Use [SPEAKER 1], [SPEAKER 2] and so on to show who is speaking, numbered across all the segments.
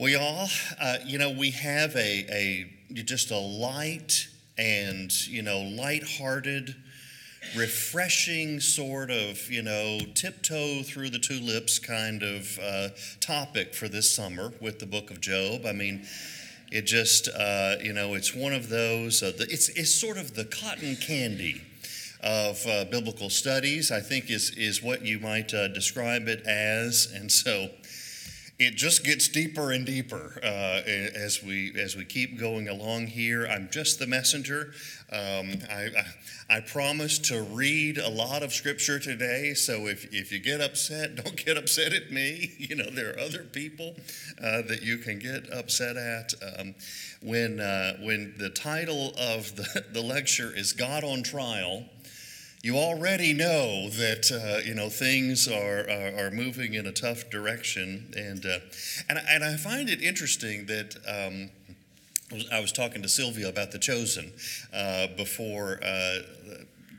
[SPEAKER 1] We all, uh, you know, we have a, a just a light and you know light-hearted, refreshing sort of you know tiptoe through the tulips kind of uh, topic for this summer with the Book of Job. I mean. It just, uh, you know, it's one of those, uh, the, it's, it's sort of the cotton candy of uh, biblical studies, I think is, is what you might uh, describe it as. And so it just gets deeper and deeper uh, as we as we keep going along here. I'm just the messenger. Um, I, I, I promise to read a lot of scripture today. So if if you get upset, don't get upset at me. You know there are other people uh, that you can get upset at. Um, when uh, when the title of the, the lecture is God on Trial you already know that uh, you know things are, are, are moving in a tough direction, and uh, and and I find it interesting that. Um, I was talking to Sylvia about the chosen uh, before uh,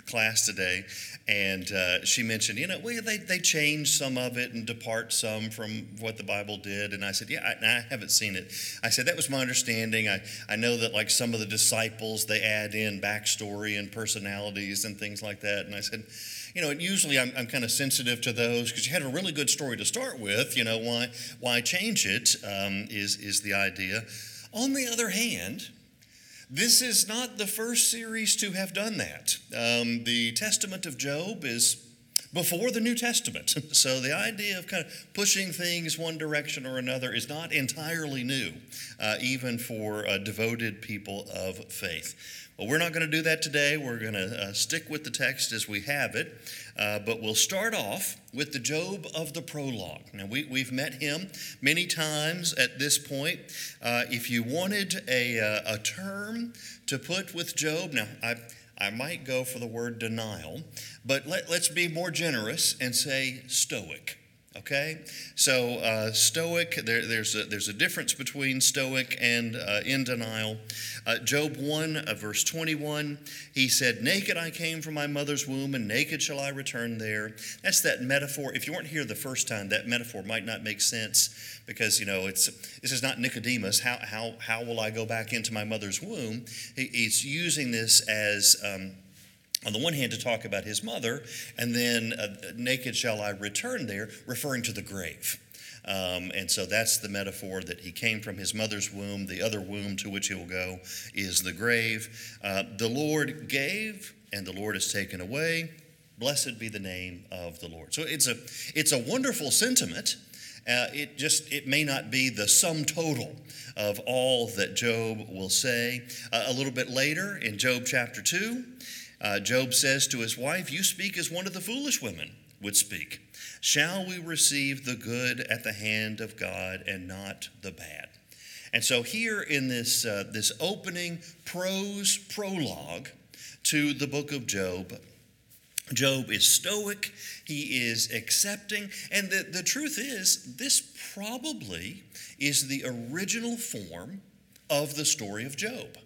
[SPEAKER 1] class today, and uh, she mentioned, you know, well, they, they change some of it and depart some from what the Bible did. And I said, yeah, I, I, haven't seen it. I said, that was my understanding. I, I know that, like, some of the disciples, they add in backstory and personalities and things like that. And I said, you know, and usually I'm, I'm kind of sensitive to those because you had a really good story to start with. You know, why, why change it um, is is the idea. On the other hand, this is not the first series to have done that. Um, the Testament of Job is before the New Testament. So the idea of kind of pushing things one direction or another is not entirely new, uh, even for uh, devoted people of faith. Well, we're not going to do that today. We're going to uh, stick with the text as we have it. Uh, but we'll start off with the Job of the prologue. Now, we, we've met him many times at this point. Uh, if you wanted a, uh, a term to put with Job, now, I, I might go for the word denial, but let, let's be more generous and say stoic. Okay, so uh, Stoic, there, there's, a, there's a difference between Stoic and uh, in denial. Uh, Job 1, uh, verse 21, he said, Naked I came from my mother's womb, and naked shall I return there. That's that metaphor. If you weren't here the first time, that metaphor might not make sense because, you know, it's, this is not Nicodemus. How, how, how will I go back into my mother's womb? He, he's using this as. Um, on the one hand, to talk about his mother, and then uh, naked shall I return there, referring to the grave. Um, and so that's the metaphor that he came from his mother's womb. The other womb to which he will go is the grave. Uh, the Lord gave, and the Lord has taken away. Blessed be the name of the Lord. So it's a it's a wonderful sentiment. Uh, it just it may not be the sum total of all that Job will say. Uh, a little bit later in Job chapter two, uh, Job says to his wife, You speak as one of the foolish women would speak. Shall we receive the good at the hand of God and not the bad? And so, here in this, uh, this opening prose prologue to the book of Job, Job is stoic, he is accepting, and the, the truth is, this probably is the original form of the story of Job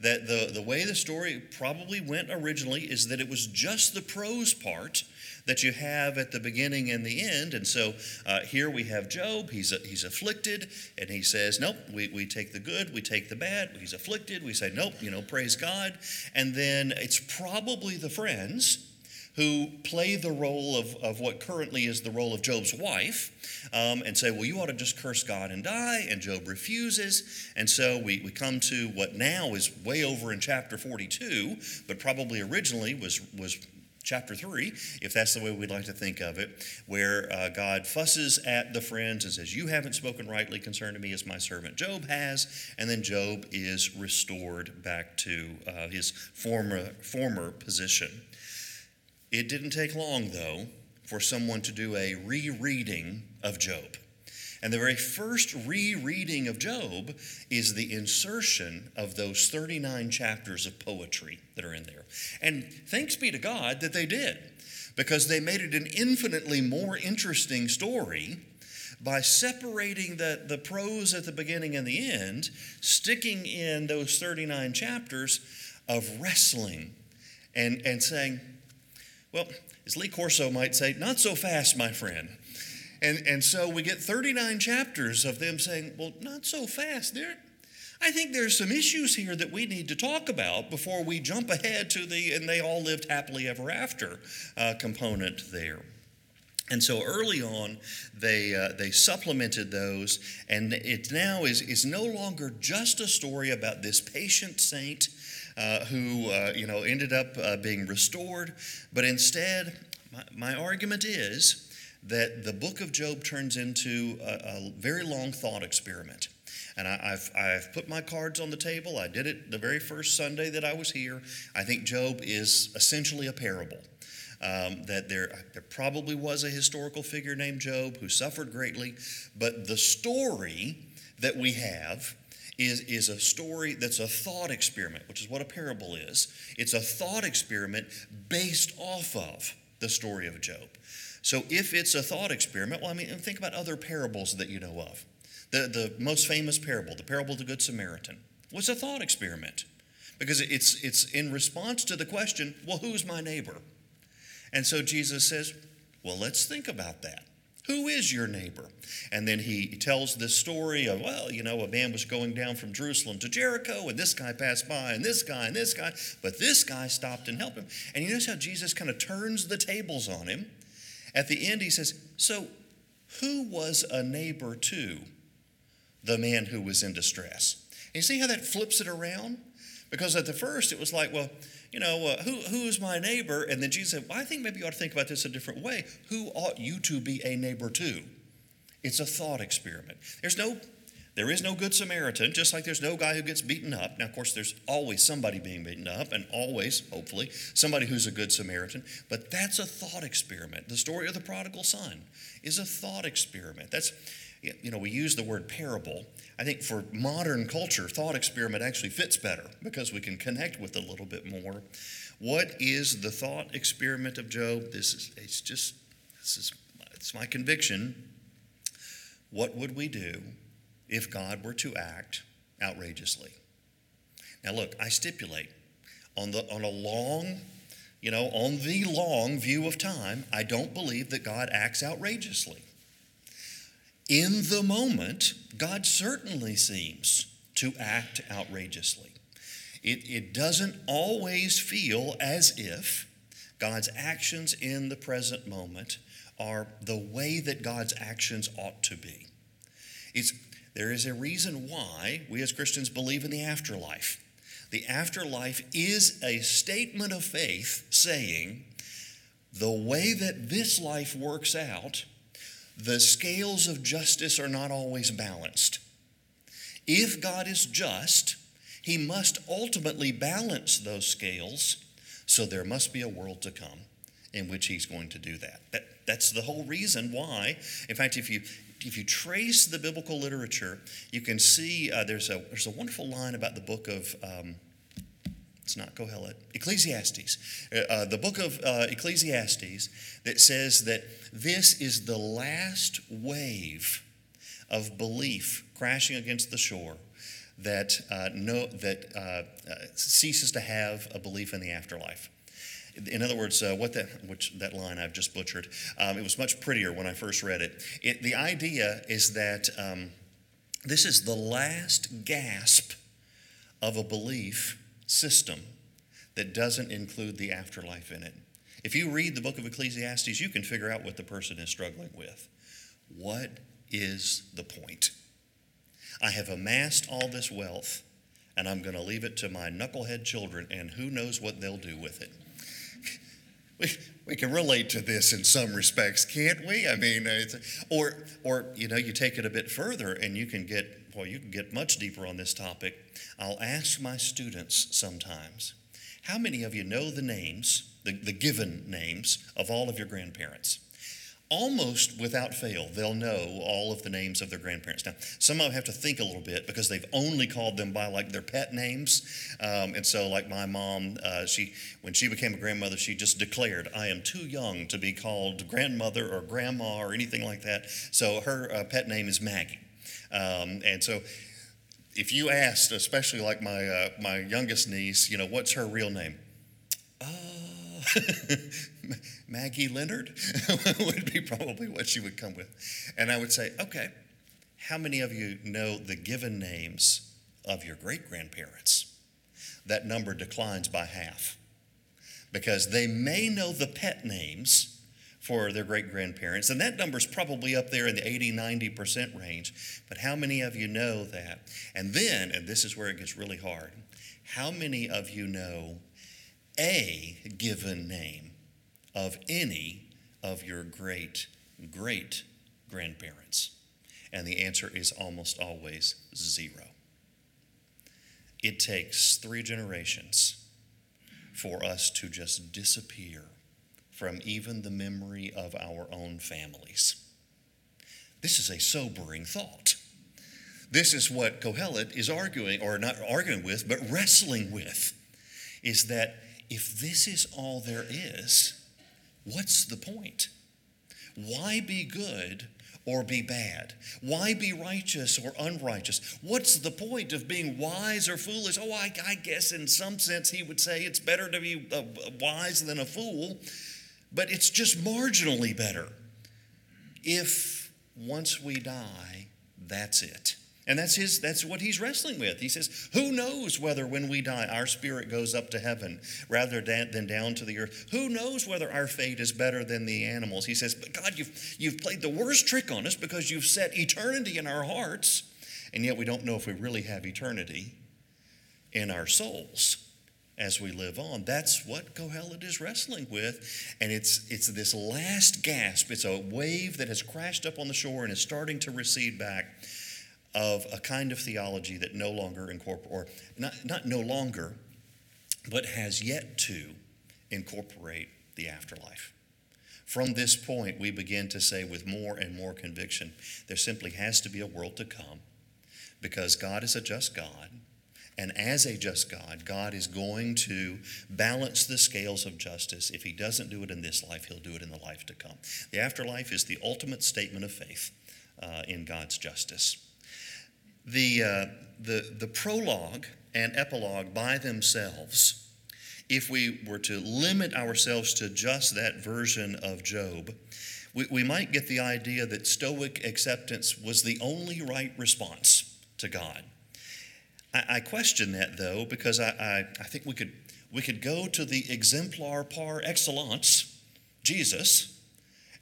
[SPEAKER 1] that the, the way the story probably went originally is that it was just the prose part that you have at the beginning and the end. And so uh, here we have Job. He's, he's afflicted, and he says, Nope, we, we take the good, we take the bad. He's afflicted. We say, Nope, you know, praise God. And then it's probably the friends who play the role of, of what currently is the role of Job's wife um, and say, well, you ought to just curse God and die. And Job refuses. And so we, we come to what now is way over in chapter 42, but probably originally was, was chapter 3, if that's the way we'd like to think of it, where uh, God fusses at the friends and says, You haven't spoken rightly concerning me as my servant Job has. And then Job is restored back to uh, his former, former position. It didn't take long, though, for someone to do a rereading of Job. And the very first rereading of Job is the insertion of those 39 chapters of poetry that are in there. And thanks be to God that they did, because they made it an infinitely more interesting story by separating the, the prose at the beginning and the end, sticking in those 39 chapters of wrestling and, and saying, well, as Lee Corso might say, not so fast, my friend. And, and so we get 39 chapters of them saying, well, not so fast. There, I think there's some issues here that we need to talk about before we jump ahead to the and they all lived happily ever after uh, component there. And so early on, they, uh, they supplemented those, and it now is, is no longer just a story about this patient saint uh, who uh, you know, ended up uh, being restored, but instead, my, my, argument is that the book of Job turns into a, a very long thought experiment. And I, have I've put my cards on the table. I did it the very first Sunday that I was here. I think Job is essentially a parable. Um, that there, there probably was a historical figure named Job who suffered greatly, but the story that we have is, is a story that's a thought experiment, which is what a parable is. It's a thought experiment based off of the story of Job. So if it's a thought experiment, well, I mean, think about other parables that you know of. The, the most famous parable, the parable of the Good Samaritan, was a thought experiment because it's, it's in response to the question, well, who's my neighbor? And so Jesus says, well, let's think about that. Who is your neighbor? And then he tells this story of, well, you know, a man was going down from Jerusalem to Jericho, and this guy passed by, and this guy, and this guy, but this guy stopped and helped him. And you notice how Jesus kind of turns the tables on him. At the end, he says, So, who was a neighbor to the man who was in distress. And you see how that flips it around? Because at the first it was like, well, you know, uh, who, who is my neighbor? And then Jesus said, well, I think maybe you ought to think about this a different way. Who ought you to be a neighbor to? It's a thought experiment. There's no, there is no good Samaritan, just like there's no guy who gets beaten up. Now, of course, there's always somebody being beaten up, and always, hopefully, somebody who's a good Samaritan. But that's a thought experiment. The story of the prodigal son is a thought experiment. That's you know, we use the word parable. I think for modern culture, thought experiment actually fits better because we can connect with it a little bit more. What is the thought experiment of Job? This is it's just this is it's my conviction. What would we do if God were to act outrageously? Now look, I stipulate on the on a long you know, on the long view of time, I don't believe that God acts outrageously in the moment, God certainly seems to act outrageously. It, it doesn't always feel as if God's actions in the present moment are the way that God's actions ought to be. It's, there is a reason why we as Christians believe in the afterlife. The afterlife is a statement of faith saying, the way that this life works out the scales of justice are not always balanced. If God is just, he must ultimately balance those scales, so there must be a world to come in which he's going to do that. that that's the whole reason why. In fact, if you if you trace the biblical literature, you can see uh, there's a there's a wonderful line about the book of um, it's not Kohelet. Ecclesiastes. Uh, uh, the book of uh, Ecclesiastes that says that this is the last wave of belief crashing against the shore that, uh, no, that uh, uh, ceases to have a belief in the afterlife. In other words, uh, what that which that line I've just butchered. Um, it was much prettier when I first read it. it the idea is that um, this is the last gasp of a belief system that doesn't include the afterlife in it. If you read the book of Ecclesiastes, you can figure out what the person is struggling with. What is the point? I have amassed all this wealth, and I'm going to leave it to my knucklehead children, and who knows what they'll do with it. We, we can relate to this in some respects, can't we? I mean, or, or, you know, you take it a bit further and you can get well, you can get much deeper on this topic. I'll ask my students sometimes how many of you know the names, the, the given names, of all of your grandparents? almost without fail, they'll know all of the names of their grandparents. Now, some of them have to think a little bit because they've only called them by like their pet names. Um, and so, like my mom, uh, she when she became a grandmother, she just declared, "I am too young to be called grandmother or grandma or anything like that." So her uh, pet name is Maggie. Um, and so, if you asked, especially like my uh, my youngest niece, you know, what's her real name? Uh, Maggie Leonard would be probably what she would come with. And I would say, okay, how many of you know the given names of your great grandparents? That number declines by half because they may know the pet names for their great grandparents. And that number is probably up there in the 80, 90% range. But how many of you know that? And then, and this is where it gets really hard, how many of you know a given name of any of your great, great grandparents? And the answer is almost always zero. It takes three generations for us to just disappear from even the memory of our own families. This is a sobering thought. This is what Kohelet is arguing, or not arguing with, but wrestling with, is that if this is all there is, what's the point? Why be good or be bad? Why be righteous or unrighteous? What's the point of being wise or foolish? Oh, I, I guess in some sense he would say it's better to be uh, wise than a fool but it's just marginally better. If once we die, that's it. And that's his that's what he's wrestling with. He says, "Who knows whether when we die our spirit goes up to heaven rather than down to the earth? Who knows whether our fate is better than the animals?" He says, "But God, you've you've played the worst trick on us because you've set eternity in our hearts, and yet we don't know if we really have eternity in our souls." As we live on. That's what Kohelet is wrestling with. And it's, it's this last gasp. It's a wave that has crashed up on the shore and is starting to recede back of a kind of theology that no longer incorporate, or not, not no longer, but has yet to incorporate the afterlife. From this point, we begin to say with more and more conviction there simply has to be a world to come because God is a just God and as a just God, God is going to balance the scales of justice. If He doesn't do it in this life, He'll do it in the life to come. The afterlife is the ultimate statement of faith uh, in God's justice. The, uh, the, the prologue and epilogue by themselves, if we were to limit ourselves to just that version of Job, we, we might get the idea that Stoic acceptance was the only right response to God. I, I question that though, because I, I, I think we could, we could go to the exemplar par excellence, Jesus,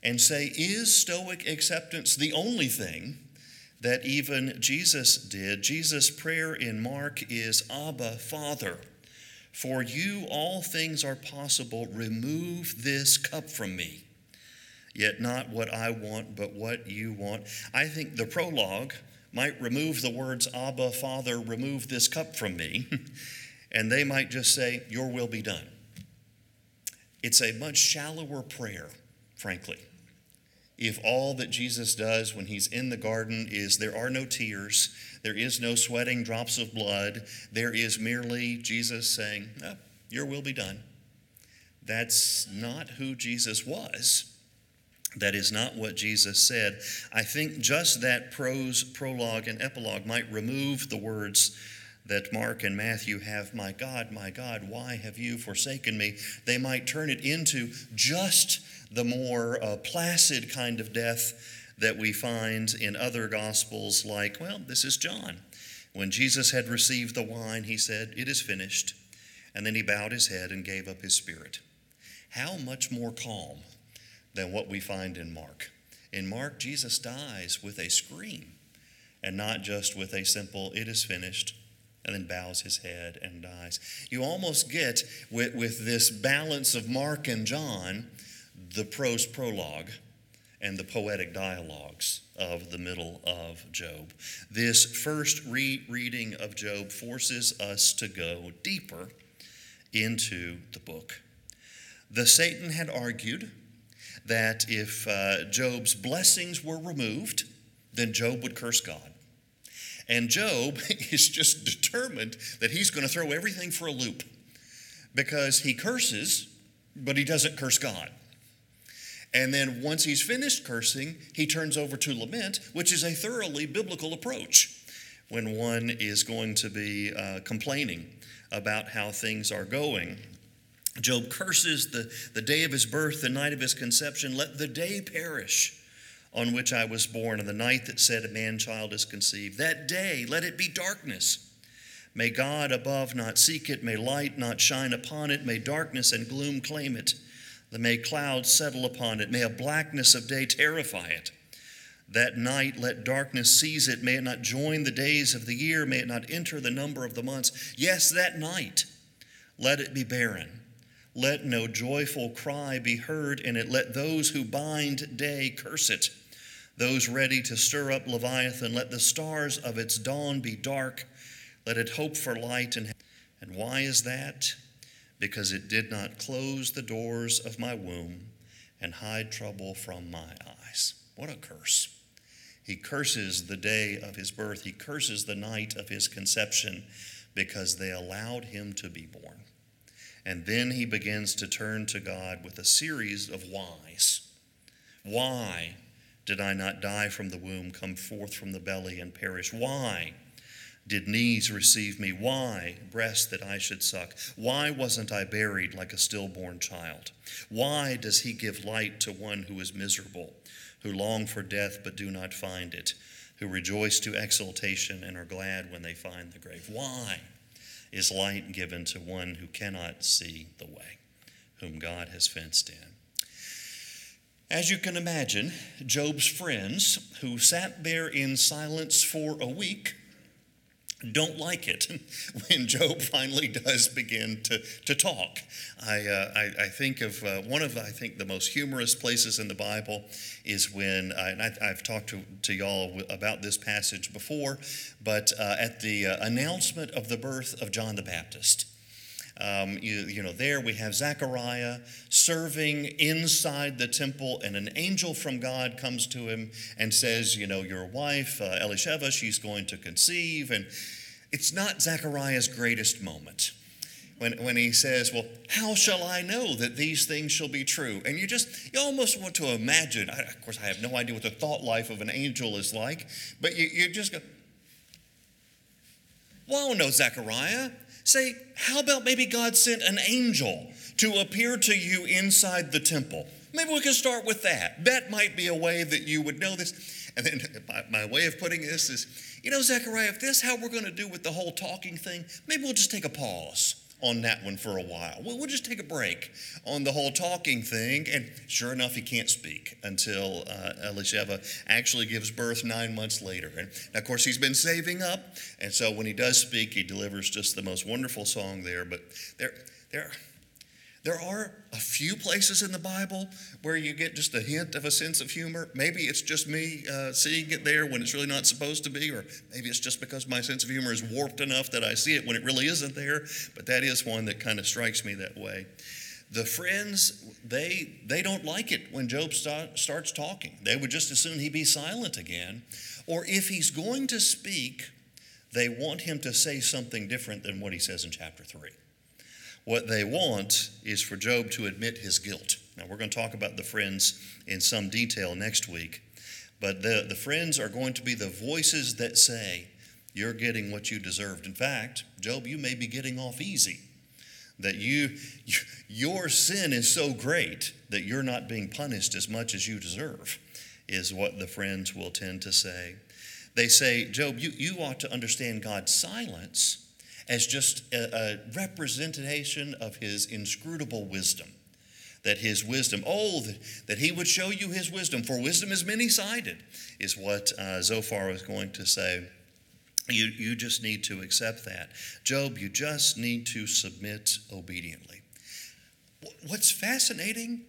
[SPEAKER 1] and say, is Stoic acceptance the only thing that even Jesus did? Jesus' prayer in Mark is Abba, Father. For you all things are possible. Remove this cup from me. Yet not what I want, but what you want. I think the prologue might remove the words, Abba, Father, remove this cup from me, and they might just say, Your will be done. It's a much shallower prayer, frankly. If all that Jesus does when he's in the garden is there are no tears, there is no sweating drops of blood, there is merely Jesus saying, oh, Your will be done. That's not who Jesus was. That is not what Jesus said. I think just that prose, prologue, and epilogue might remove the words that Mark and Matthew have, My God, my God, why have you forsaken me? They might turn it into just the more uh, placid kind of death that we find in other gospels, like, well, this is John. When Jesus had received the wine, he said, It is finished. And then he bowed his head and gave up his spirit. How much more calm than what we find in Mark. In Mark, Jesus dies with a scream and not just with a simple, it is finished, and then bows his head and dies. You almost get, with, with this balance of Mark and John, the prose prologue and the poetic dialogues of the middle of Job. This first re- reading of Job forces us to go deeper into the book. The Satan had argued that if uh, Job's blessings were removed, then Job would curse God. And Job is just determined that he's going to throw everything for a loop because he curses, but he doesn't curse God. And then once he's finished cursing, he turns over to lament, which is a thoroughly biblical approach when one is going to be uh, complaining about how things are going. Job curses the, the day of his birth, the night of his conception. Let the day perish on which I was born, and the night that said a man child is conceived. That day, let it be darkness. May God above not seek it, may light not shine upon it, may darkness and gloom claim it, may clouds settle upon it, may a blackness of day terrify it. That night let darkness seize it, may it not join the days of the year, may it not enter the number of the months. Yes, that night let it be barren let no joyful cry be heard in it. Let those who bind day curse it. Those ready to stir up Leviathan, let the stars of its dawn be dark. Let it hope for light. And, and why is that? Because it did not close the doors of my womb and hide trouble from my eyes. What a curse. He curses the day of his birth, he curses the night of his conception because they allowed him to be born. And then he begins to turn to God with a series of whys. Why did I not die from the womb, come forth from the belly, and perish? Why did knees receive me? Why breast that I should suck? Why wasn't I buried like a stillborn child? Why does he give light to one who is miserable, who long for death but do not find it, who rejoice to exultation and are glad when they find the grave? Why? Is light given to one who cannot see the way, whom God has fenced in. As you can imagine, Job's friends, who sat there in silence for a week, don't like it when Job finally does begin to, to talk. I, uh, I, I, think of uh, one of, I think, the most humorous places in the Bible is when, uh, and I, have talked to, to y'all about this passage before, but uh, at the uh, announcement of the birth of John the Baptist. Um, you, you, know, there we have Zechariah serving inside the temple, and an angel from God comes to him and says, You know, your wife, uh, Elisheva, she's going to conceive. And it's not Zechariah's greatest moment. When, when he says, Well, how shall I know that these things shall be true? And you just, you almost want to imagine. I, of course, I have no idea what the thought life of an angel is like, but you, you just go, Well, no, Zechariah say, how about maybe God sent an angel to appear to you inside the temple? Maybe we can start with that. That might be a way that you would know this. And then my, my way of putting this is, you know, Zechariah, if this is how we're going to do with the whole talking thing, maybe we'll just take a pause on that one for a while. We'll, we'll, just take a break on the whole talking thing. And sure enough, he can't speak until uh, Elisheva actually gives birth nine months later. And of course, he's been saving up. And so when he does speak, he delivers just the most wonderful song there. But there, there, there are a few places in the Bible where you get just a hint of a sense of humor. Maybe it's just me uh, seeing it there when it's really not supposed to be, or maybe it's just because my sense of humor is warped enough that I see it when it really isn't there. But that is one that kind of strikes me that way. The friends, they they don't like it when Job start, starts talking. They would just as soon he be silent again. Or if he's going to speak, they want him to say something different than what he says in chapter 3. What they want is for Job to admit his guilt. Now, we're going to talk about the friends in some detail next week, but the, the friends are going to be the voices that say, You're getting what you deserved. In fact, Job, you may be getting off easy. That you, your sin is so great that you're not being punished as much as you deserve, is what the friends will tend to say. They say, Job, you, you ought to understand God's silence as just a, a representation of his inscrutable wisdom. That his wisdom, oh, that, he would show you his wisdom, for wisdom is many sided, is what uh, Zophar was going to say. You, you just need to accept that. Job, you just need to submit obediently. What's fascinating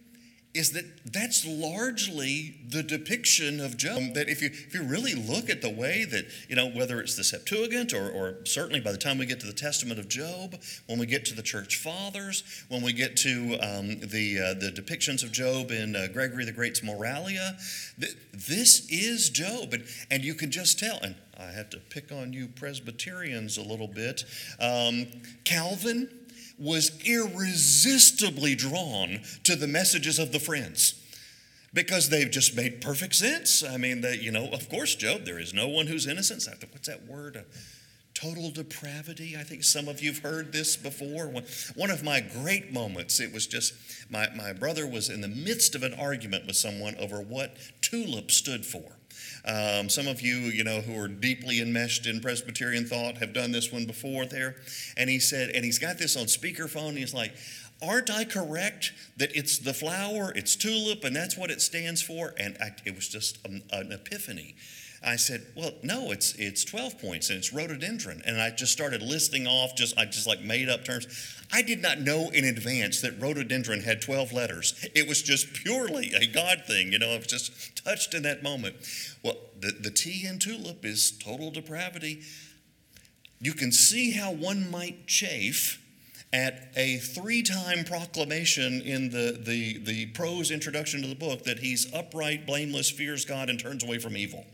[SPEAKER 1] is that that's largely the depiction of Job. That if you, if you really look at the way that, you know, whether it's the Septuagint or, or certainly by the time we get to the Testament of Job, when we get to the church fathers, when we get to um, the, uh, the depictions of Job in uh, Gregory the Great's Moralia, th- this is Job. And, and you can just tell, and I have to pick on you Presbyterians a little bit. Um, Calvin, was irresistibly drawn to the messages of the friends because they've just made perfect sense. I mean, they, you know, of course, Job, there is no one who's innocent. What's that word? Total depravity. I think some of you've heard this before. One of my great moments, it was just my, my brother was in the midst of an argument with someone over what tulip stood for. Um, some of you, you know, who are deeply enmeshed in Presbyterian thought have done this one before there. And he said, and he's got this on speakerphone. he's like, Aren't I correct that it's the flower, it's tulip, and that's what it stands for? And I, it was just an, an epiphany. I said, "Well, no, it's it's 12 points and it's rhododendron." And I just started listing off just I just like made up terms. I did not know in advance that rhododendron had 12 letters. It was just purely a God thing, you know. It was just touched in that moment. Well, the, the T in tulip is total depravity. You can see how one might chafe at a three time proclamation in the, the, the prose introduction to the book that he's upright, blameless, fears God, and turns away from evil.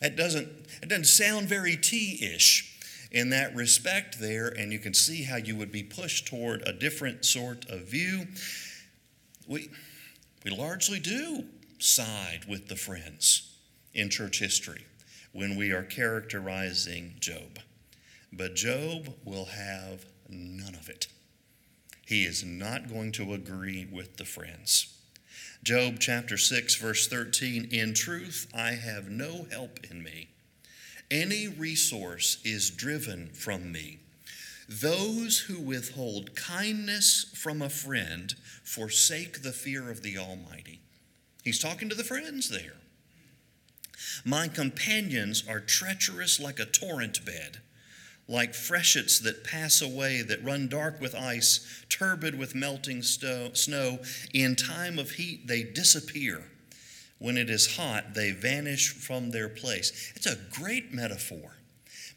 [SPEAKER 1] It doesn't, it doesn't sound very T ish in that respect there, and you can see how you would be pushed toward a different sort of view. We, we largely do side with the friends in church history when we are characterizing Job. But Job will have none of it. He is not going to agree with the friends. Job chapter 6, verse 13 In truth, I have no help in me. Any resource is driven from me. Those who withhold kindness from a friend forsake the fear of the Almighty. He's talking to the friends there. My companions are treacherous like a torrent bed like freshets that pass away, that run dark with ice, turbid with melting snow. In time of heat, they disappear. When it is hot, they vanish from their place. It's a great metaphor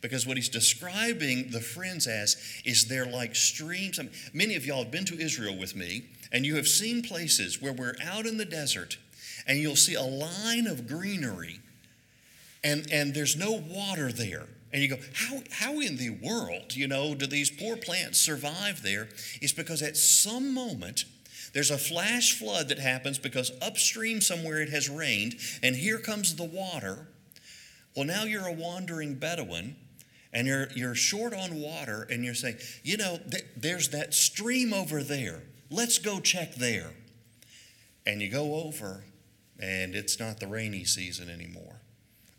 [SPEAKER 1] because what he's describing the friends as is they're like streams. I mean, many of y'all have been to Israel with me, and you have seen places where we're out in the desert, and you'll see a line of greenery, and, and there's no water there and you go, how, how in the world, you know, do these poor plants survive there? It's because at some moment, there's a flash flood that happens because upstream somewhere it has rained, and here comes the water. Well, now you're a wandering Bedouin, and you're, you're short on water, and you're saying, you know, th- there's that stream over there. Let's go check there. And you go over, and it's not the rainy season anymore,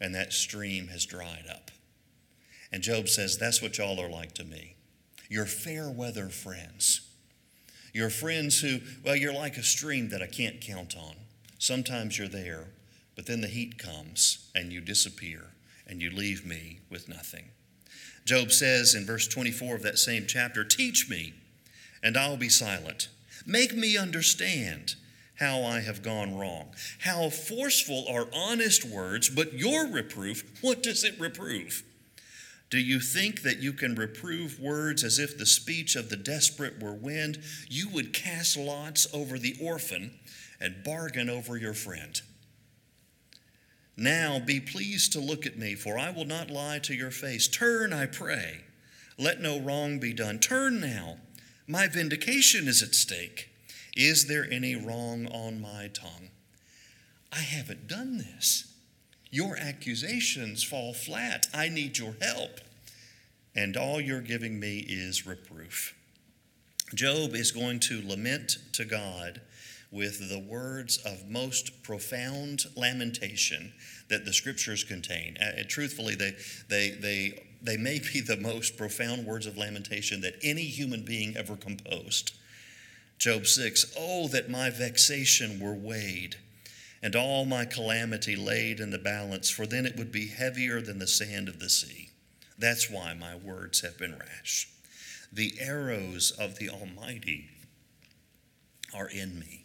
[SPEAKER 1] and that stream has dried up. And Job says, That's what y'all are like to me. You're fair weather friends. You're friends who, well, you're like a stream that I can't count on. Sometimes you're there, but then the heat comes and you disappear and you leave me with nothing. Job says in verse 24 of that same chapter, Teach me, and I'll be silent. Make me understand how I have gone wrong. How forceful are honest words, but your reproof, what does it reprove? Do you think that you can reprove words as if the speech of the desperate were wind? You would cast lots over the orphan and bargain over your friend. Now be pleased to look at me, for I will not lie to your face. Turn, I pray. Let no wrong be done. Turn now. My vindication is at stake. Is there any wrong on my tongue? I haven't done this. Your accusations fall flat. I need your help. And all you're giving me is reproof. Job is going to lament to God with the words of most profound lamentation that the scriptures contain. Uh, truthfully, they, they, they, they may be the most profound words of lamentation that any human being ever composed. Job 6 Oh, that my vexation were weighed and all my calamity laid in the balance, for then it would be heavier than the sand of the sea. That's why my words have been rash. The arrows of the Almighty are in me.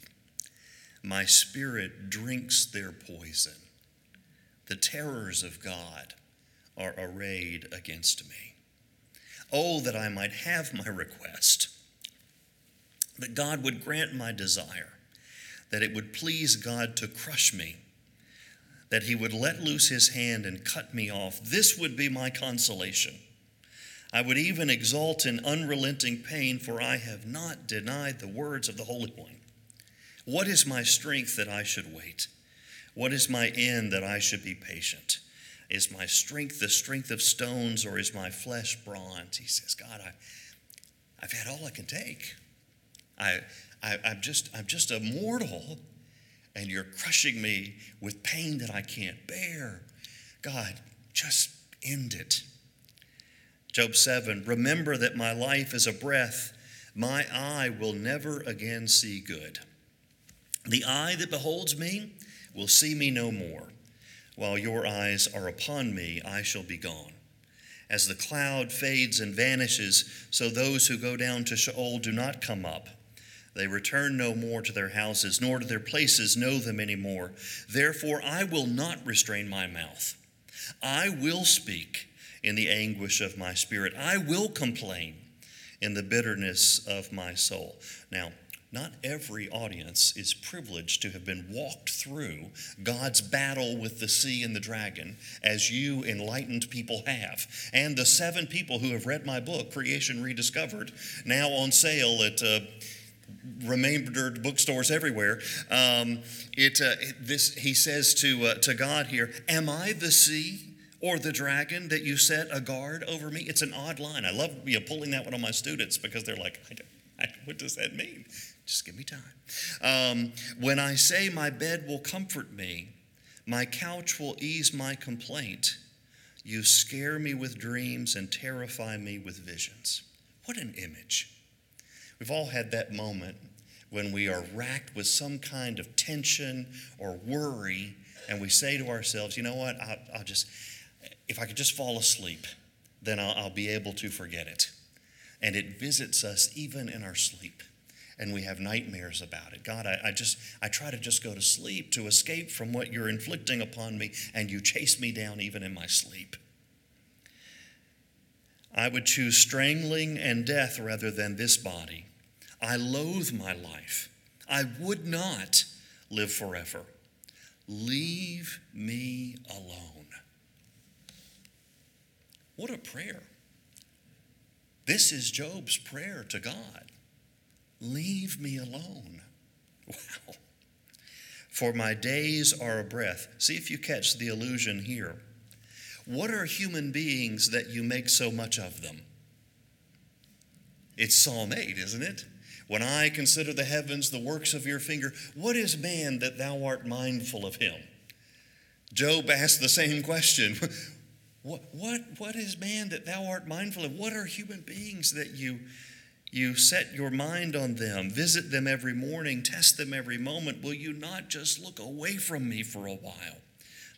[SPEAKER 1] My spirit drinks their poison. The terrors of God are arrayed against me. Oh, that I might have my request, that God would grant my desire that it would please God to crush me, that He would let loose His hand and cut me off. This would be my consolation. I would even exult in unrelenting pain, for I have not denied the words of the Holy One. What is my strength that I should wait? What is my end that I should be patient? Is my strength the strength of stones or is my flesh bronze? He says, God, I, I've had all I can take. I, I, I'm, just, I'm just a mortal, and you're crushing me with pain that I can't bear. God, just end it. Job 7 Remember that my life is a breath, my eye will never again see good. The eye that beholds me will see me no more. While your eyes are upon me, I shall be gone. As the cloud fades and vanishes, so those who go down to Sheol do not come up. They return no more to their houses, nor do their places know them any more. Therefore, I will not restrain my mouth. I will speak in the anguish of my spirit. I will complain in the bitterness of my soul. Now, not every audience is privileged to have been walked through God's battle with the sea and the dragon, as you enlightened people have. And the seven people who have read my book, Creation Rediscovered, now on sale at. Uh, remembered bookstores everywhere. Um, it, uh, this, he says to, uh, to God here, Am I the sea or the dragon that you set a guard over me? It's an odd line. I love you know, pulling that one on my students because they're like, I I, What does that mean? Just give me time. Um, when I say my bed will comfort me, my couch will ease my complaint, you scare me with dreams and terrify me with visions. What an image. We've all had that moment when we are racked with some kind of tension or worry, and we say to ourselves, you know what, I'll, I'll just, if I could just fall asleep, then I'll, I'll be able to forget it. And it visits us even in our sleep and we have nightmares about it. God, I, I, just I try to just go to sleep to escape from what you're inflicting upon me, and you chase me down even in my sleep. I would choose strangling and death rather than this body. I loathe my life. I would not live forever. Leave me alone. What a prayer. This is Job's prayer to God. Leave me alone. Wow. For my days are a breath. See if you catch the illusion here. What are human beings that you make so much of them? It's Psalm 8, isn't it? When I consider the heavens, the works of your finger, what is man that thou art mindful of him? Job asked the same question. what, what, what is man that thou art mindful of? What are human beings that you, you set your mind on them, visit them every morning, test them every moment? Will you not just look away from me for a while?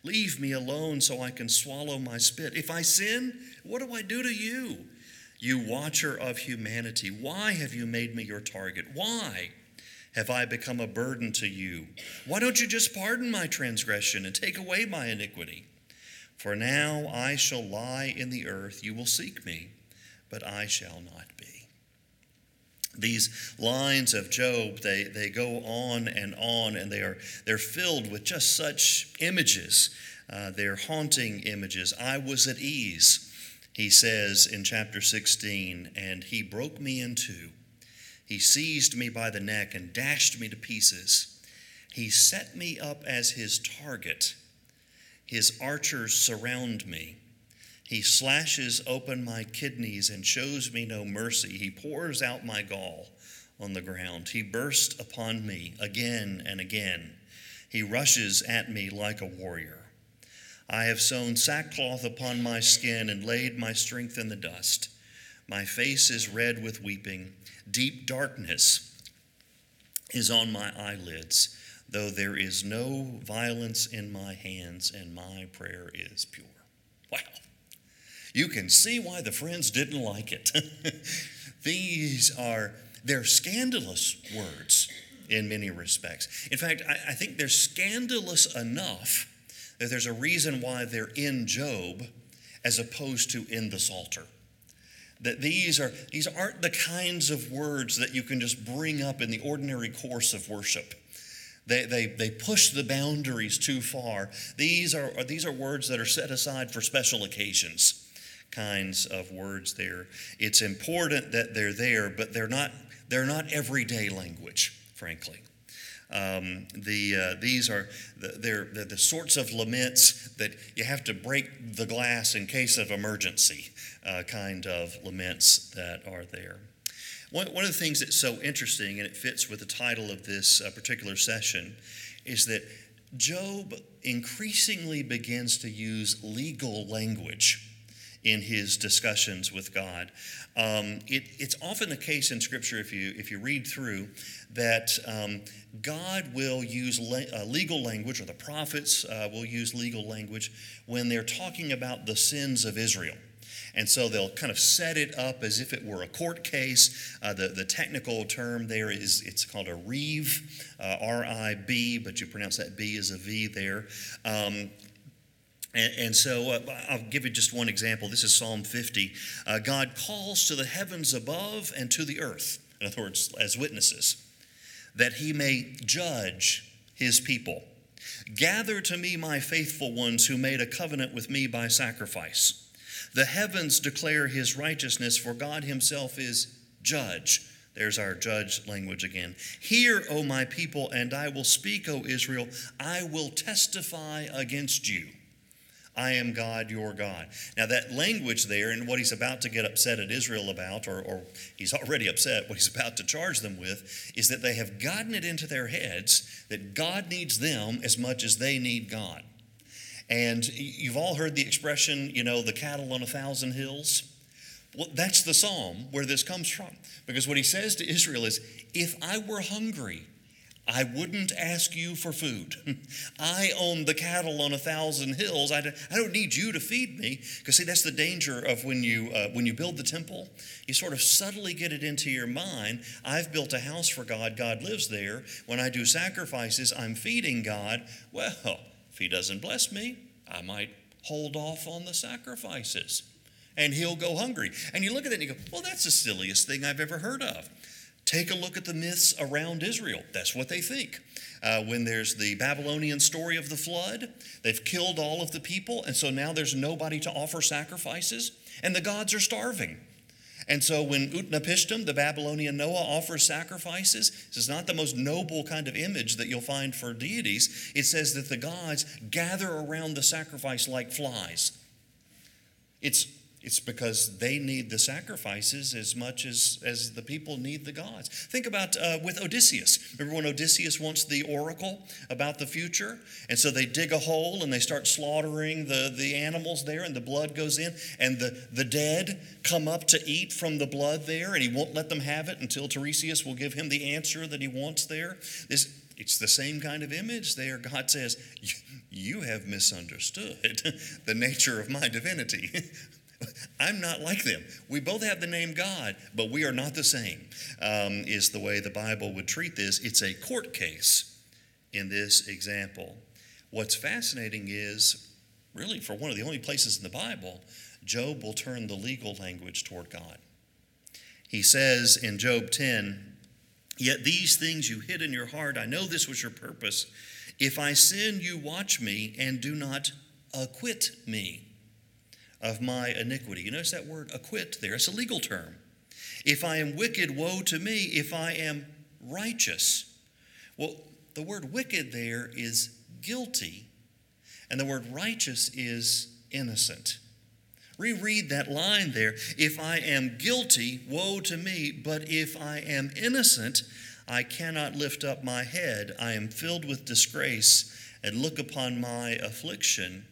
[SPEAKER 1] Leave me alone so I can swallow my spit. If I sin, what do I do to you? You watcher of humanity, why have you made me your target? Why have I become a burden to you? Why don't you just pardon my transgression and take away my iniquity? For now I shall lie in the earth. You will seek me, but I shall not be these lines of Job, they, they go on and on, and they are they're filled with just such images. Uh, they're haunting images. I was at ease, he says in chapter 16, and he broke me in two. He seized me by the neck and dashed me to pieces. He set me up as his target. His archers surround me. He slashes open my kidneys and shows me no mercy. He pours out my gall on the ground. He bursts upon me again and again. He rushes at me like a warrior. I have sewn sackcloth upon my skin and laid my strength in the dust. My face is red with weeping. Deep darkness is on my eyelids, though there is no violence in my hands, and my prayer is pure. Wow. You can see why the friends didn't like it. These are, they're scandalous words in many respects. In fact, I, I think they're scandalous enough that there's a reason why they're in Job as opposed to in the Psalter. That these are these aren't the kinds of words that you can just bring up in the ordinary course of worship. They, they, they push the boundaries too far. These are, these are words that are set aside for special occasions kinds of words there. It's important that they're there, but they're not, they're not everyday language, frankly. Um, the, uh, these are the, they're, they're the sorts of laments that you have to break the glass in case of emergency uh, kind of laments that are there. One, one of the things that's so interesting, and it fits with the title of this uh, particular session, is that Job increasingly begins to use legal language in his discussions with God. Um, it, it's often the case in Scripture, if you, if you read through, that um, God will use le- uh, legal language, or the prophets uh, will use legal language when they're talking about the sins of Israel. And so they'll kind of set it up as if it were a court case. Uh, the, the technical term there is it's called a reeve, uh, R I B, but you pronounce that B as a V there. Um, and, and, so uh, I'll give you just one example. This is Psalm 50. Uh, God calls to the heavens above and to the earth, in other words, as witnesses, that he may judge his people. Gather to me my faithful ones who made a covenant with me by sacrifice. The heavens declare his righteousness, for God himself is judge. There's our judge language again. Hear, O my people, and I will speak, O Israel. I will testify against you. I am God, your God. Now, that language there, and what he's about to get upset at Israel about, or, or, he's already upset, what he's about to charge them with, is that they have gotten it into their heads that God needs them as much as they need God. And you've all heard the expression, you know, the cattle on a thousand hills. Well, that's the psalm where this comes from. Because what he says to Israel is, if I were hungry, I wouldn't ask you for food. I own the cattle on a thousand hills. I don't need you to feed me. Because, see, that's the danger of when you, uh, when you build the temple. You sort of subtly get it into your mind I've built a house for God, God lives there. When I do sacrifices, I'm feeding God. Well, if He doesn't bless me, I might hold off on the sacrifices. And He'll go hungry. And you look at it and you go, well, that's the silliest thing I've ever heard of. Take a look at the myths around Israel. That's what they think. Uh, when there's the Babylonian story of the flood, they've killed all of the people, and so now there's nobody to offer sacrifices, and the gods are starving. And so when Utnapishtim, the Babylonian Noah, offers sacrifices, this is not the most noble kind of image that you'll find for deities. It says that the gods gather around the sacrifice like flies. It's it's because they need the sacrifices as much as, as the people need the gods. Think about uh, with Odysseus. Remember when Odysseus wants the oracle about the future? And so they dig a hole and they start slaughtering the, the animals there, and the blood goes in, and the, the dead come up to eat from the blood there, and he won't let them have it until Tiresias will give him the answer that he wants there. This, it's the same kind of image there. God says, You have misunderstood the nature of my divinity. I'm not like them. We both have the name God, but we are not the same, um, is the way the Bible would treat this. It's a court case in this example. What's fascinating is, really, for one of the only places in the Bible, Job will turn the legal language toward God. He says in Job 10, Yet these things you hid in your heart, I know this was your purpose. If I sin, you watch me and do not acquit me of my iniquity. You notice that word acquit there? It's a legal term. If I am wicked, woe to me. If I am righteous. Well, the word wicked there is guilty, and the word righteous is innocent. Reread that line there. If I am guilty, woe to me. But if I am innocent, I cannot lift up my head. I am filled with disgrace and look upon my affliction.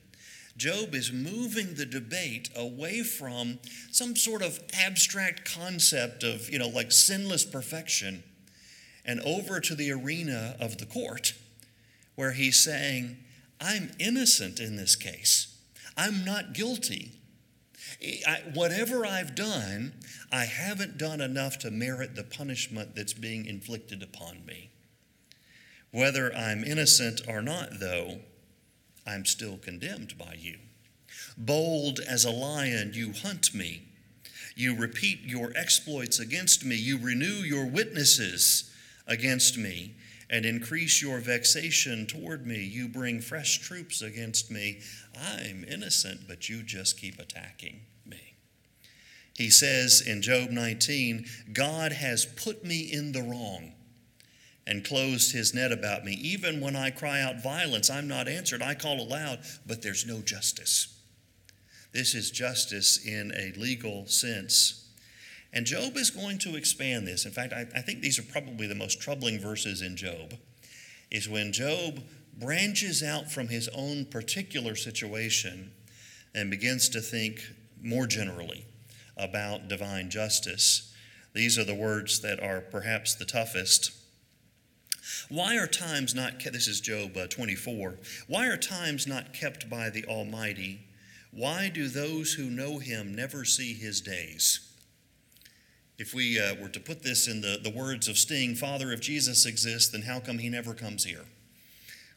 [SPEAKER 1] Job is moving the debate away from some sort of abstract concept of, you know, like sinless perfection and over to the arena of the court where he's saying, I'm innocent in this case. I'm not guilty. I, whatever I've done, I haven't done enough to merit the punishment that's being inflicted upon me. Whether I'm innocent or not, though, I'm still condemned by you. Bold as a lion, you hunt me. You repeat your exploits against me. You renew your witnesses against me and increase your vexation toward me. You bring fresh troops against me. I'm innocent, but you just keep attacking me. He says in Job 19, God has put me in the wrong and closed his net about me. Even when I cry out violence, I'm not answered. I call aloud, but there's no justice. This is justice in a legal sense. And Job is going to expand this. In fact, I, I, think these are probably the most troubling verses in Job, is when Job branches out from his own particular situation and begins to think more generally about divine justice. These are the words that are perhaps the toughest. Why are times not kept? This is Job uh, 24. Why are times not kept by the Almighty? Why do those who know him never see his days? If we uh, were to put this in the, the words of Sting, Father, if Jesus exists, then how come he never comes here?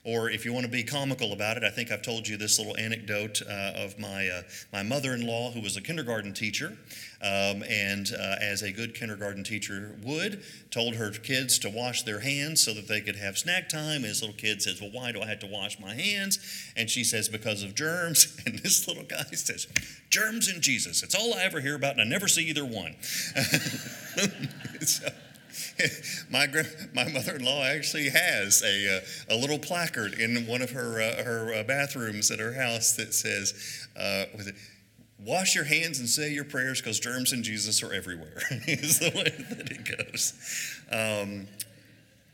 [SPEAKER 1] Or if you want to be comical about it, I think I've told you this little anecdote uh, of my, uh, my mother in law, who was a kindergarten teacher, um, and uh, as a good kindergarten teacher would, told her kids to wash their hands so that they could have snack time. And this little kid says, Well, why do I have to wash my hands? And she says, Because of germs. And this little guy says, Germs and Jesus. It's all I ever hear about, and I never see either one. so, my my mother-in-law actually has a uh, a little placard in one of her uh, her uh, bathrooms at her house that says, uh, "With it." Wash your hands and say your prayers because germs and Jesus are everywhere, is the way that it goes. Um,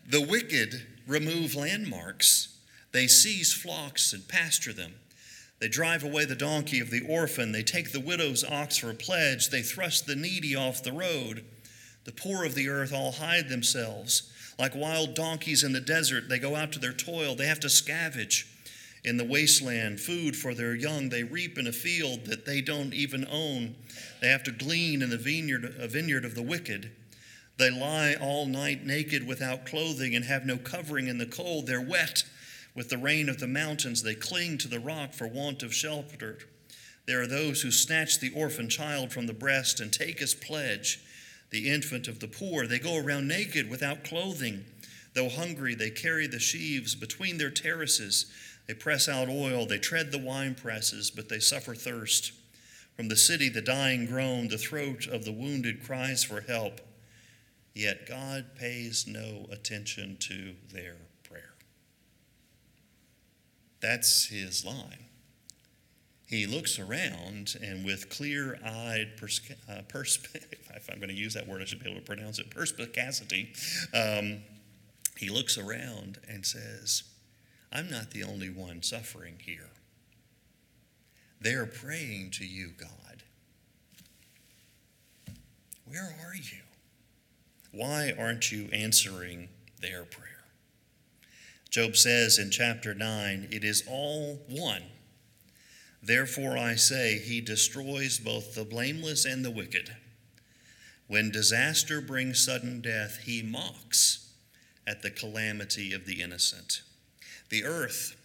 [SPEAKER 1] the wicked remove landmarks, they seize flocks and pasture them. They drive away the donkey of the orphan, they take the widow's ox for a pledge, they thrust the needy off the road. The poor of the earth all hide themselves. Like wild donkeys in the desert, they go out to their toil. They have to scavenge in the wasteland food for their young. They reap in a field that they don't even own. They have to glean in the vineyard, a vineyard of the wicked. They lie all night naked without clothing and have no covering in the cold. They're wet with the rain of the mountains. They cling to the rock for want of shelter. There are those who snatch the orphan child from the breast and take as pledge the infant of the poor. They go around naked without clothing. Though hungry, they carry the sheaves between their terraces. They press out oil, they tread the wine presses, but they suffer thirst. From the city, the dying groan, the throat of the wounded cries for help. Yet God pays no attention to their prayer. That's his line he looks around and with clear eyed, pers- uh, if I'm going to use that word, I should be able to pronounce it, perspicacity, um, he looks around and says, I'm not the only one suffering here. They're praying to you, God. Where are you? Why aren't you answering their prayer? Job says in chapter 9, it is all one Therefore, I say, he destroys both the blameless and the wicked. When disaster brings sudden death, he mocks at the calamity of the innocent. The earth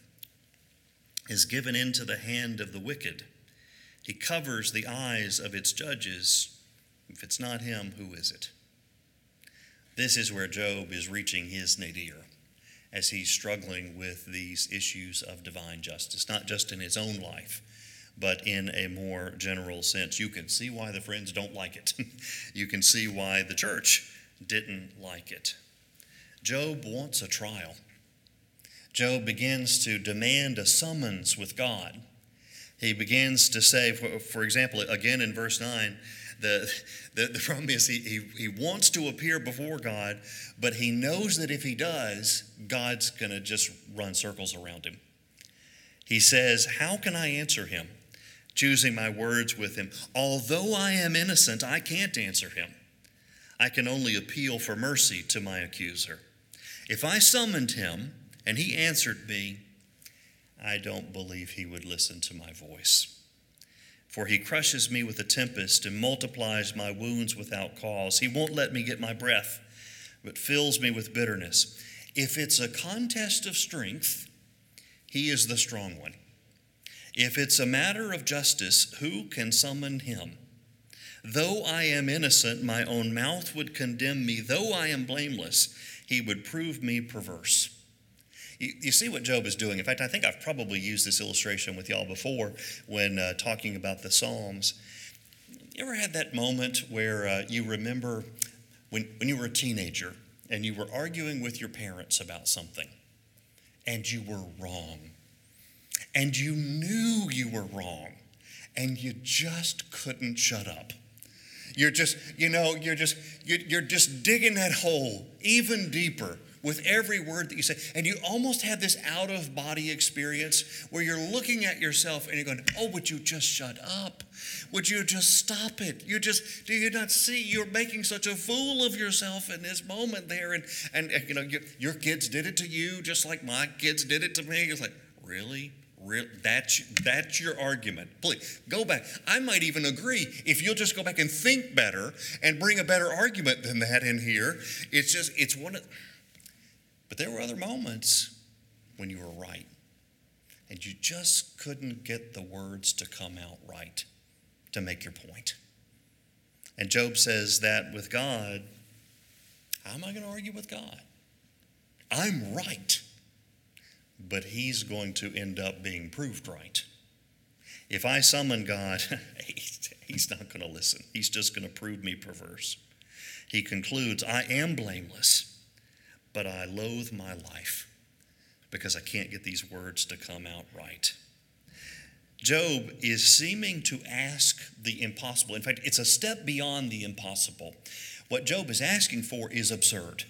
[SPEAKER 1] is given into the hand of the wicked. He covers the eyes of its judges. If it's not him, who is it? This is where Job is reaching his nadir as he's struggling with these issues of divine justice, not just in his own life, but in a more general sense. You can see why the friends don't like it. you can see why the church didn't like it. Job wants a trial. Job begins to demand a summons with God. He begins to say, for, for example, again in verse 9, the, the, the problem is he, he, he wants to appear before God, but he knows that if he does, God's going to just run circles around him. He says, How can I answer him? Choosing my words with him. Although I am innocent, I can't answer him. I can only appeal for mercy to my accuser. If I summoned him and he answered me, I don't believe he would listen to my voice. For he crushes me with a tempest and multiplies my wounds without cause. He won't let me get my breath, but fills me with bitterness. If it's a contest of strength, he is the strong one. If it's a matter of justice, who can summon him? Though I am innocent, my own mouth would condemn me. Though I am blameless, he would prove me perverse. You, you see what Job is doing. In fact, I think I've probably used this illustration with y'all before when uh, talking about the Psalms. You ever had that moment where uh, you remember when, when you were a teenager and you were arguing with your parents about something, and you were wrong, and you knew you were wrong, and you just couldn't shut up. You're just, you know, you're just, you're just digging that hole even deeper with every word that you say. And you almost have this out of body experience where you're looking at yourself and you're going, Oh, would you just shut up? Would you just stop it? You just, do you not see you're making such a fool of yourself in this moment there? And, and you know, your, your kids did it to you just like my kids did it to me. It's like, Really? That's, that's your argument. Please go back. I might even agree if you'll just go back and think better and bring a better argument than that in here. It's just, it's one of, but there were other moments when you were right and you just couldn't get the words to come out right to make your point. And Job says that with God, how am I going to argue with God? I'm right but he's going to end up being proved right. If I summon God, he's not going to listen. He's just going to prove me perverse. He concludes, I am blameless, but I loathe my life because I can't get these words to come out right. Job is seeming to ask the impossible. In fact, it's a step beyond the impossible. What Job is asking for is absurd.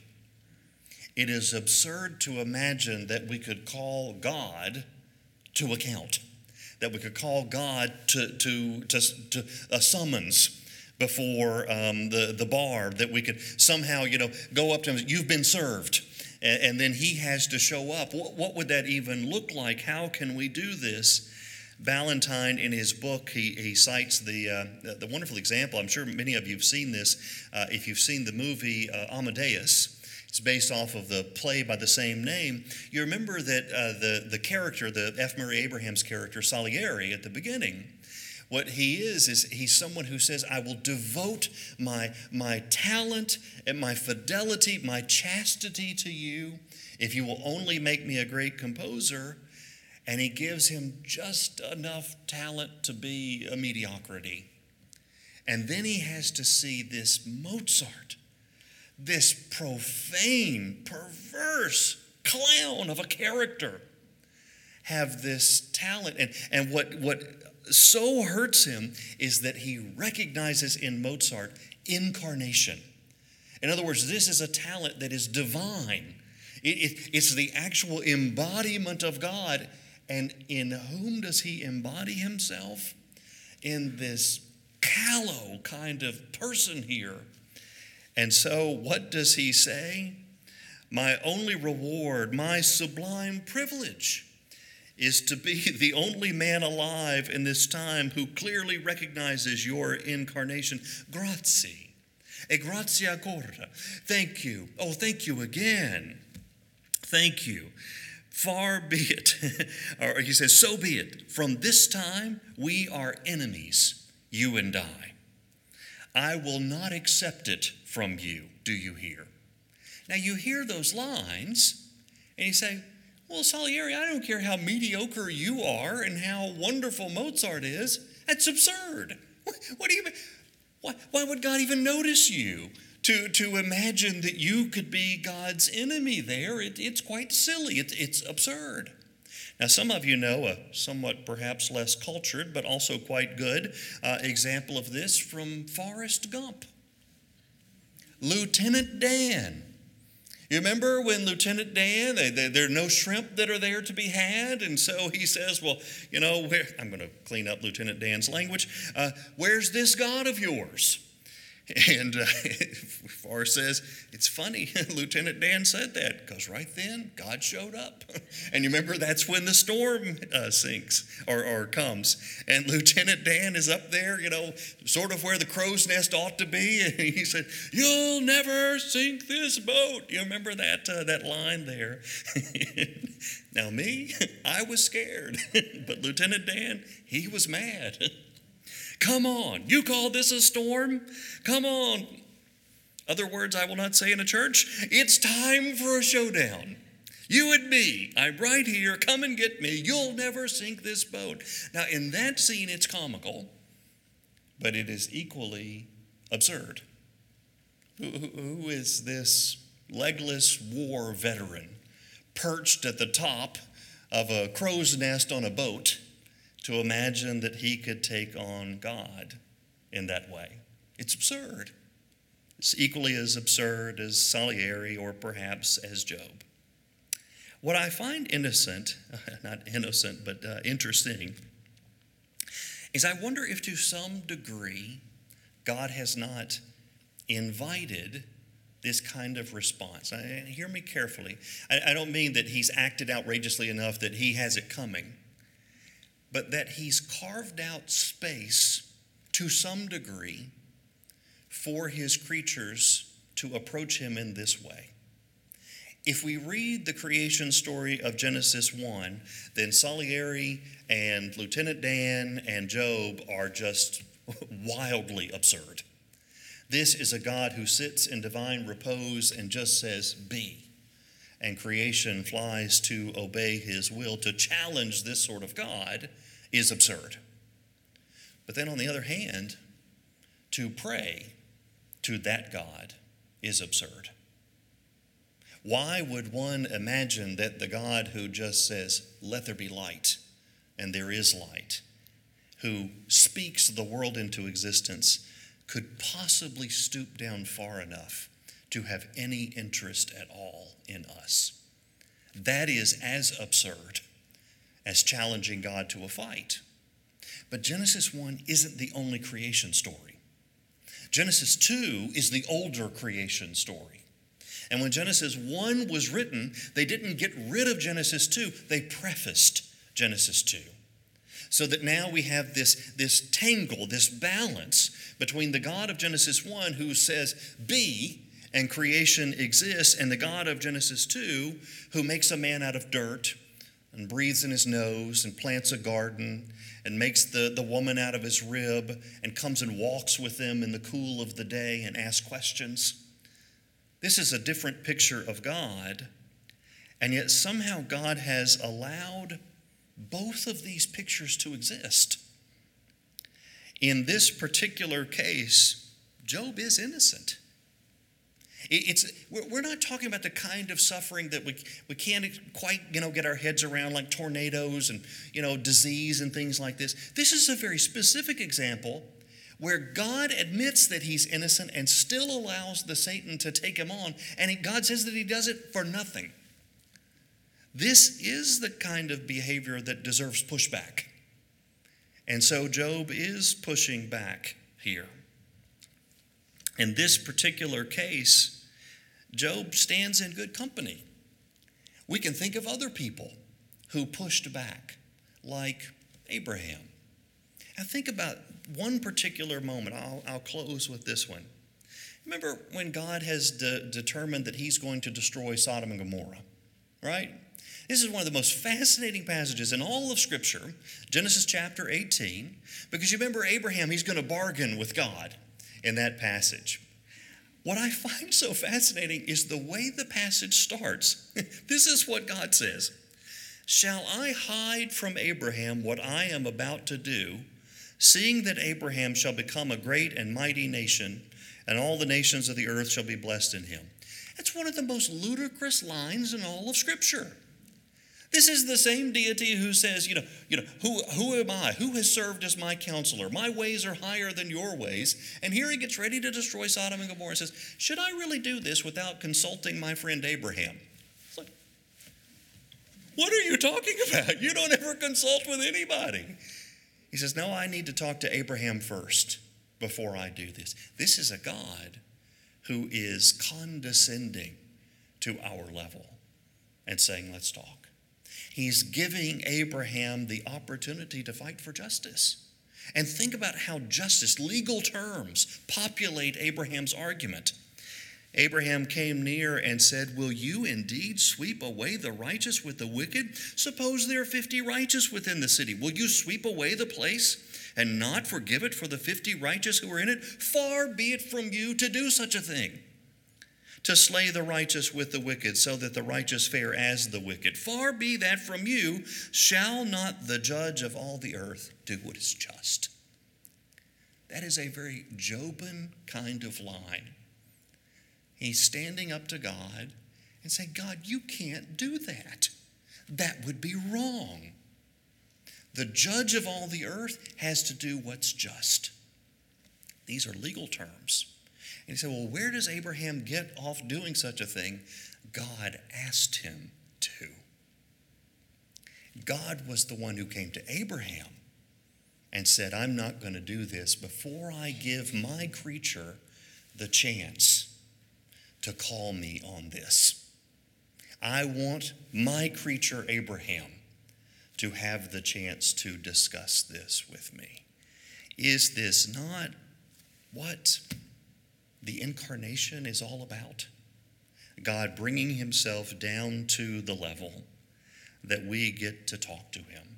[SPEAKER 1] It is absurd to imagine that we could call God to account, that we could call God to, to, to, to a summons before um, the, the bar, that we could somehow, you know, go up to him, you've been served. And, and then he has to show up. What, what would that even look like? How can we do this? Valentine, in his book, he, he cites the, uh, the wonderful example. I'm sure many of you have seen this uh, if you've seen the movie uh, Amadeus. It's based off of the play by the same name. You remember that uh, the, the character, the F. Murray Abraham's character, Salieri, at the beginning, what he is, is he's someone who says, I will devote my, my talent and my fidelity, my chastity to you if you will only make me a great composer. And he gives him just enough talent to be a mediocrity. And then he has to see this Mozart this profane, perverse clown of a character have this talent. And, and what, what so hurts him is that he recognizes in Mozart incarnation. In other words, this is a talent that is divine. It, it, it's the actual embodiment of God. And in whom does he embody himself? In this callow kind of person here and so, what does he say? My only reward, my sublime privilege, is to be the only man alive in this time who clearly recognizes your incarnation. Grazie. E grazie ancora. Thank you. Oh, thank you again. Thank you. Far be it. or he says, so be it. From this time, we are enemies, you and I. I will not accept it from you, do you hear? Now you hear those lines, and you say, Well, Salieri, I don't care how mediocre you are and how wonderful Mozart is. That's absurd. What, do you mean? Why, why would God even notice you? To, to imagine that you could be God's enemy there, it, it's quite silly. It, it's absurd. Now, some of you know a somewhat perhaps less cultured, but also quite good uh, example of this from Forrest Gump. Lieutenant Dan. You remember when Lieutenant Dan, they, they, there are no shrimp that are there to be had? And so he says, Well, you know, where, I'm going to clean up Lieutenant Dan's language. Uh, where's this God of yours? And uh, Forrest says, It's funny, Lieutenant Dan said that because right then God showed up. And you remember that's when the storm uh, sinks or, or comes. And Lieutenant Dan is up there, you know, sort of where the crow's nest ought to be. And he said, You'll never sink this boat. You remember that, uh, that line there? now, me, I was scared. but Lieutenant Dan, he was mad. Come on, you call this a storm? Come on. Other words I will not say in a church. It's time for a showdown. You and me, I'm right here. Come and get me. You'll never sink this boat. Now, in that scene, it's comical, but it is equally absurd. Who, who is this legless war veteran perched at the top of a crow's nest on a boat to imagine that he could take on God in that way. It's absurd. It's equally as absurd as Salieri or perhaps as Job. What I find innocent, not innocent, but uh, interesting, is I wonder if to some degree God has not invited this kind of response. I, hear me carefully. I, I don't mean that he's acted outrageously enough that he has it coming, but that he's carved out space to some degree for his creatures to approach him in this way. If we read the creation story of Genesis 1, then Salieri and Lieutenant Dan and Job are just wildly absurd. This is a God who sits in divine repose and just says, Be. And creation flies to obey his will. To challenge this sort of God is absurd. But then on the other hand, to pray to that God is absurd. Why would one imagine that the God who just says, Let there be light, and there is light, who speaks the world into existence, could possibly stoop down far enough to have any interest at all in us. That is as absurd as challenging God to a fight. But Genesis 1 isn't the only creation story. Genesis 2 is the older creation story. And when Genesis 1 was written, they didn't get rid of Genesis 2, they prefaced Genesis 2 so that now we have this, this tangle, this balance between the God of Genesis 1 who says, be, and creation exists, and the God of Genesis 2 who makes a man out of dirt and breathes in his nose and plants a garden and makes the, the woman out of his rib and comes and walks with them in the cool of the day and asks questions. This is a different picture of God, and yet somehow God has allowed both of these pictures to exist. In this particular case, Job is innocent. It's, we're not talking about the kind of suffering that we, we can't quite you know, get our heads around, like tornadoes and you know, disease and things like this. This is a very specific example where God admits that he's innocent and still allows the Satan to take him on, and God says that he does it for nothing. This is the kind of behavior that deserves pushback. And so Job is pushing back here. In this particular case, Job stands in good company. We can think of other people who pushed back, like Abraham. And think about one particular moment. I'll, I'll close with this one. Remember when God has de- determined that he's going to destroy Sodom and Gomorrah, right? This is one of the most fascinating passages in all of Scripture, Genesis chapter 18, because you remember Abraham, he's going to bargain with God in that passage. What I find so fascinating is the way the passage starts. this is what God says Shall I hide from Abraham what I am about to do, seeing that Abraham shall become a great and mighty nation, and all the nations of the earth shall be blessed in him? That's one of the most ludicrous lines in all of Scripture. This is the same deity who says, you know, you know, who, who am I? Who has served as my counselor? My ways are higher than your ways. And here he gets ready to destroy Sodom and Gomorrah and says, should I really do this without consulting my friend Abraham? It's like, what are you talking about? You don't ever consult with anybody. He says, no, I need to talk to Abraham first before I do this. This is a God who is condescending to our level and saying, let's talk. He's giving Abraham the opportunity to fight for justice. And think about how justice, legal terms, populate Abraham's argument. Abraham came near and said, Will you indeed sweep away the righteous with the wicked? Suppose there are 50 righteous within the city. Will you sweep away the place and not forgive it for the 50 righteous who are in it? Far be it from you to do such a thing to slay the righteous with the wicked, so that the righteous fare as the wicked. Far be that from you. Shall not the judge of all the earth do what is just? That is a very Jobin kind of line. He's standing up to God and saying, God, you can't do that. That would be wrong. The judge of all the earth has to do what's just. These are legal terms. And he said, Well, where does Abraham get off doing such a thing? God asked him to. God was the one who came to Abraham and said, I'm not going to do this before I give my creature the chance to call me on this. I want my creature, Abraham, to have the chance to discuss this with me. Is this not what the incarnation is all about? God bringing himself down to the level that we get to talk to him.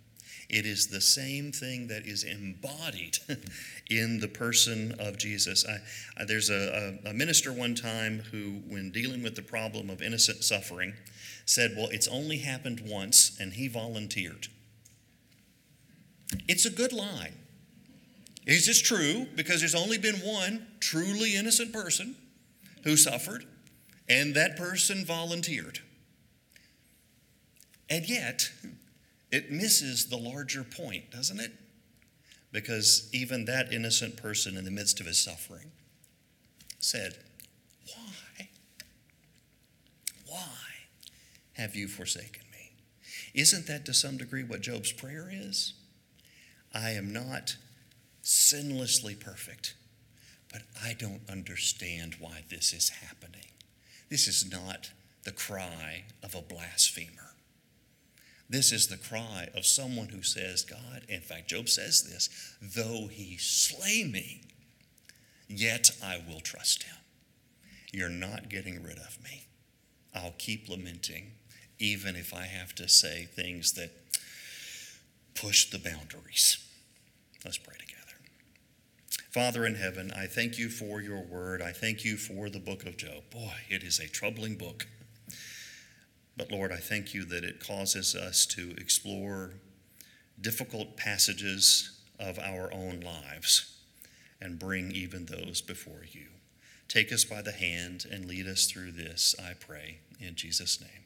[SPEAKER 1] It is the same thing that is embodied in the person of Jesus. I, I, there's a, a, a minister one time who, when dealing with the problem of innocent suffering, said, Well, it's only happened once, and he volunteered. It's a good line. Is this true? Because there's only been one truly innocent person who suffered, and that person volunteered. And yet, it misses the larger point, doesn't it? Because even that innocent person in the midst of his suffering said, Why? Why have you forsaken me? Isn't that to some degree what Job's prayer is? I am not sinlessly perfect, but I don't understand why this is happening. This is not the cry of a blasphemer. This is the cry of someone who says, God, in fact, Job says this, though he slay me, yet I will trust him. You're not getting rid of me. I'll keep lamenting, even if I have to say things that push the boundaries. Let's pray. Father in heaven, I thank you for your word. I thank you for the book of Job. Boy, it is a troubling book. But Lord, I thank you that it causes us to explore difficult passages of our own lives and bring even those before you. Take us by the hand and lead us through this, I pray, in Jesus' name.